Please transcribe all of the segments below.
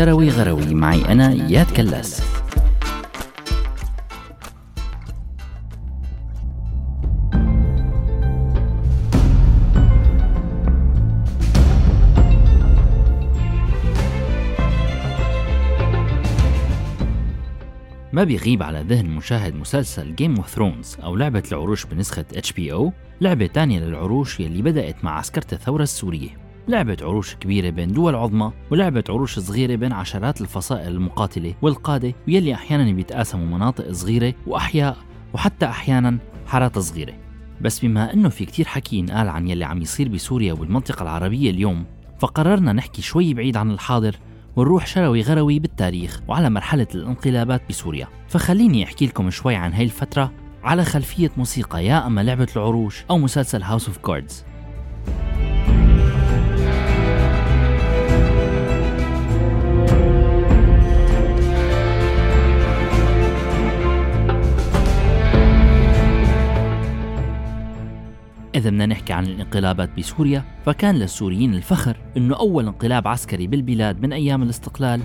شروي غروي. معي أنا إياد كلاس. ما بيغيب على ذهن مشاهد مسلسل Game of Thrones أو لعبة العروش بنسخة HB أو لعبة تانية للعروش يلي بدأت مع عسكرة الثورة السورية. لعبة عروش كبيرة بين دول عظمى ولعبة عروش صغيرة بين عشرات الفصائل المقاتلة والقادة ويلي أحيانا بيتقاسموا مناطق صغيرة وأحياء وحتى أحيانا حارات صغيرة. بس بما أنه في كتير حكي ينقال عن يلي عم يصير بسوريا والمنطقة العربية اليوم فقررنا نحكي شوي بعيد عن الحاضر ونروح شروي غروي بالتاريخ وعلى مرحلة الانقلابات بسوريا. فخليني أحكي لكم شوي عن هاي الفترة على خلفية موسيقى يا أما لعبة العروش أو مسلسل House of Cards إذا بدنا نحكي عن الانقلابات بسوريا فكان للسوريين الفخر أنه أول انقلاب عسكري بالبلاد من أيام الاستقلال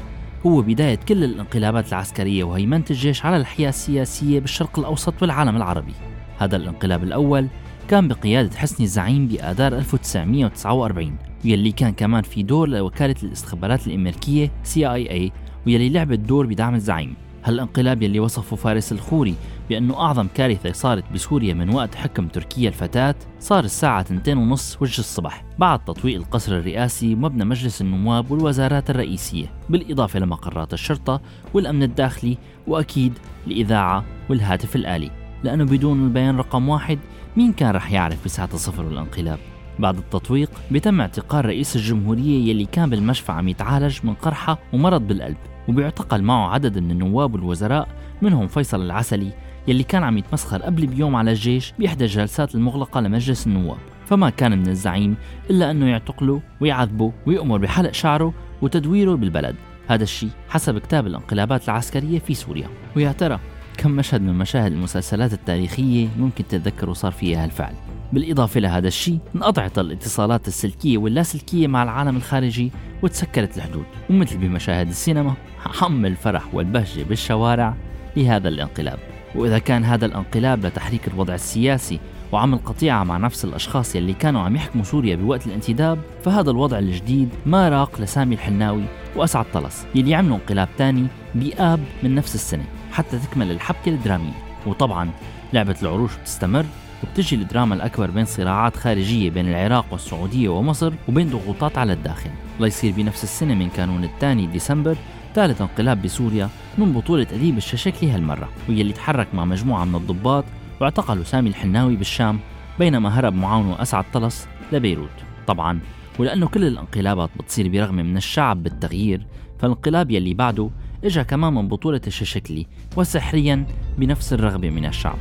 هو بداية كل الانقلابات العسكرية وهيمنة الجيش على الحياة السياسية بالشرق الأوسط والعالم العربي. هذا الانقلاب الأول كان بقيادة حسني الزعيم بآذار 1949 واللي كان كمان في دور لوكالة الاستخبارات الأمريكية CIA واللي لعبت دور بدعم الزعيم. هالانقلاب يلي وصفه فارس الخوري بأنه أعظم كارثة صارت بسوريا من وقت حكم تركيا الفتاة صار الساعة 2 ونص وجه الصبح بعد تطويق القصر الرئاسي ومبنى مجلس النواب والوزارات الرئيسية بالإضافة لمقرات الشرطة والأمن الداخلي وأكيد الإذاعة والهاتف الآلي لأنه بدون البيان رقم واحد مين كان رح يعرف بساعة الصفر والانقلاب بعد التطويق بيتم اعتقال رئيس الجمهورية يلي كان بالمشفى عم يتعالج من قرحة ومرض بالقلب. وبيعتقل معه عدد من النواب والوزراء منهم فيصل العسلي يلي كان عم يتمسخر قبل بيوم على الجيش بإحدى الجلسات المغلقة لمجلس النواب. فما كان من الزعيم إلا أنه يعتقله ويعذبه ويأمر بحلق شعره وتدويره بالبلد. هذا الشيء حسب كتاب الانقلابات العسكرية في سوريا. ويا ترى كم مشهد من مشاهد المسلسلات التاريخية ممكن تتذكروا صار فيها هالفعل؟ بالإضافة لهذا الشيء انقطعت الاتصالات السلكية واللاسلكية مع العالم الخارجي وتسكرت الحدود. ومثل بمشاهد السينما حم الفرح والبهجة بالشوارع لهذا الانقلاب. وإذا كان هذا الانقلاب لتحريك الوضع السياسي وعمل قطيعة مع نفس الأشخاص يلي كانوا عم يحكموا سوريا بوقت الانتداب فهذا الوضع الجديد ما راق لسامي الحناوي وأسعد طلس يلي عملوا انقلاب تاني بآب من نفس السنة حتى تكمل الحبكة الدرامية. وطبعا لعبة العروش بتستمر وبتجي الدراما الأكبر بين صراعات خارجية بين العراق والسعودية ومصر وبين ضغوطات على الداخل. ليصير بنفس السنة من كانون الثاني ديسمبر ثالث انقلاب بسوريا من بطولة أديب الششكلي هالمرة واللي تحرك مع مجموعة من الضباط واعتقلوا سامي الحناوي بالشام بينما هرب معاونه أسعد طلس لبيروت. طبعا ولأنه كل الانقلابات بتصير برغم من الشعب بالتغيير فالانقلاب يلي بعده إجا كمان من بطولة الششكلي وسحريا بنفس الرغبة من الشعب.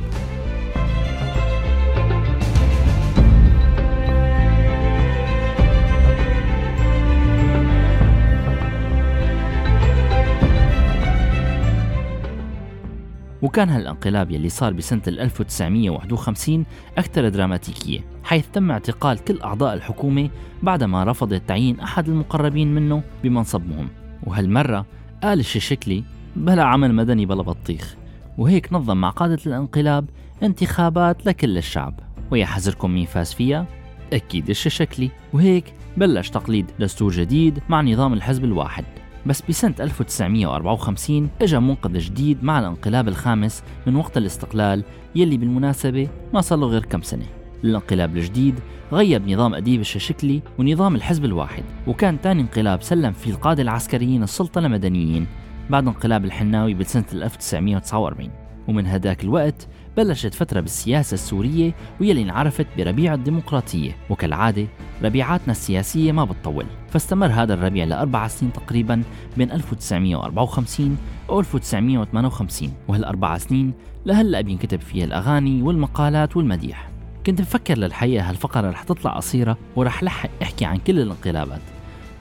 وكان هالانقلاب يلي صار بسنة 1951 أكثر دراماتيكية حيث تم اعتقال كل أعضاء الحكومة بعدما رفضت تعيين أحد المقربين منه بمنصب مهم وهالمرة قال الششكلي بلا عمل مدني بلا بطيخ. وهيك نظم مع قادة الانقلاب انتخابات لكل الشعب. ويحذركم مين فاز فيها؟ أكيد الششكلي. وهيك بلش تقليد دستور جديد مع نظام الحزب الواحد. بس بسنة 1954 اجى منقذ جديد مع الانقلاب الخامس من وقت الاستقلال يلي بالمناسبة ما صار له غير كم سنة. الانقلاب الجديد غيب نظام أديب الششكلي ونظام الحزب الواحد وكان تاني انقلاب سلم فيه القادة العسكريين السلطة لمدنيين بعد انقلاب الحناوي بسنة 1949 ومن هداك الوقت بلشت فترة بالسياسة السورية واللي انعرفت بربيع الديمقراطية وكالعادة ربيعاتنا السياسية ما بتطول. فاستمر هذا الربيع لأربع سنين تقريبا بين 1954 و 1958 وهالأربع سنين لهلأ بينكتب فيها الأغاني والمقالات والمديح. كنت مفكر للحقيقة هالفقرة رح تطلع قصيرة ورح لحق أحكي عن كل الانقلابات.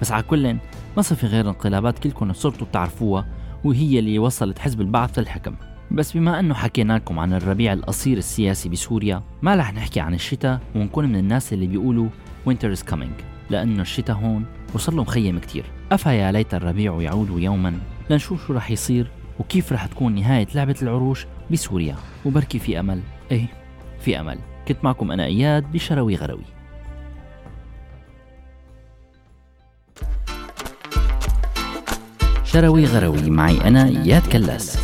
بس على كل ما صار غير انقلابات كلكم صرتوا بتعرفوها وهي اللي وصلت حزب البعث للحكم. بس بما أنه حكينا لكم عن الربيع القصير السياسي بسوريا ما رح نحكي عن الشتاء ونكون من الناس اللي بيقولوا winter is coming لأنه الشتاء هون وصل له مخيم كتير. يا ليت الربيع يعود يوما لنشوف شو رح يصير وكيف رح تكون نهاية لعبة العروش بسوريا. وبركي في أمل. إيه في أمل. كنت معكم أنا إياد بشروي غروي. شروي غروي معي أنا إياد كلاس.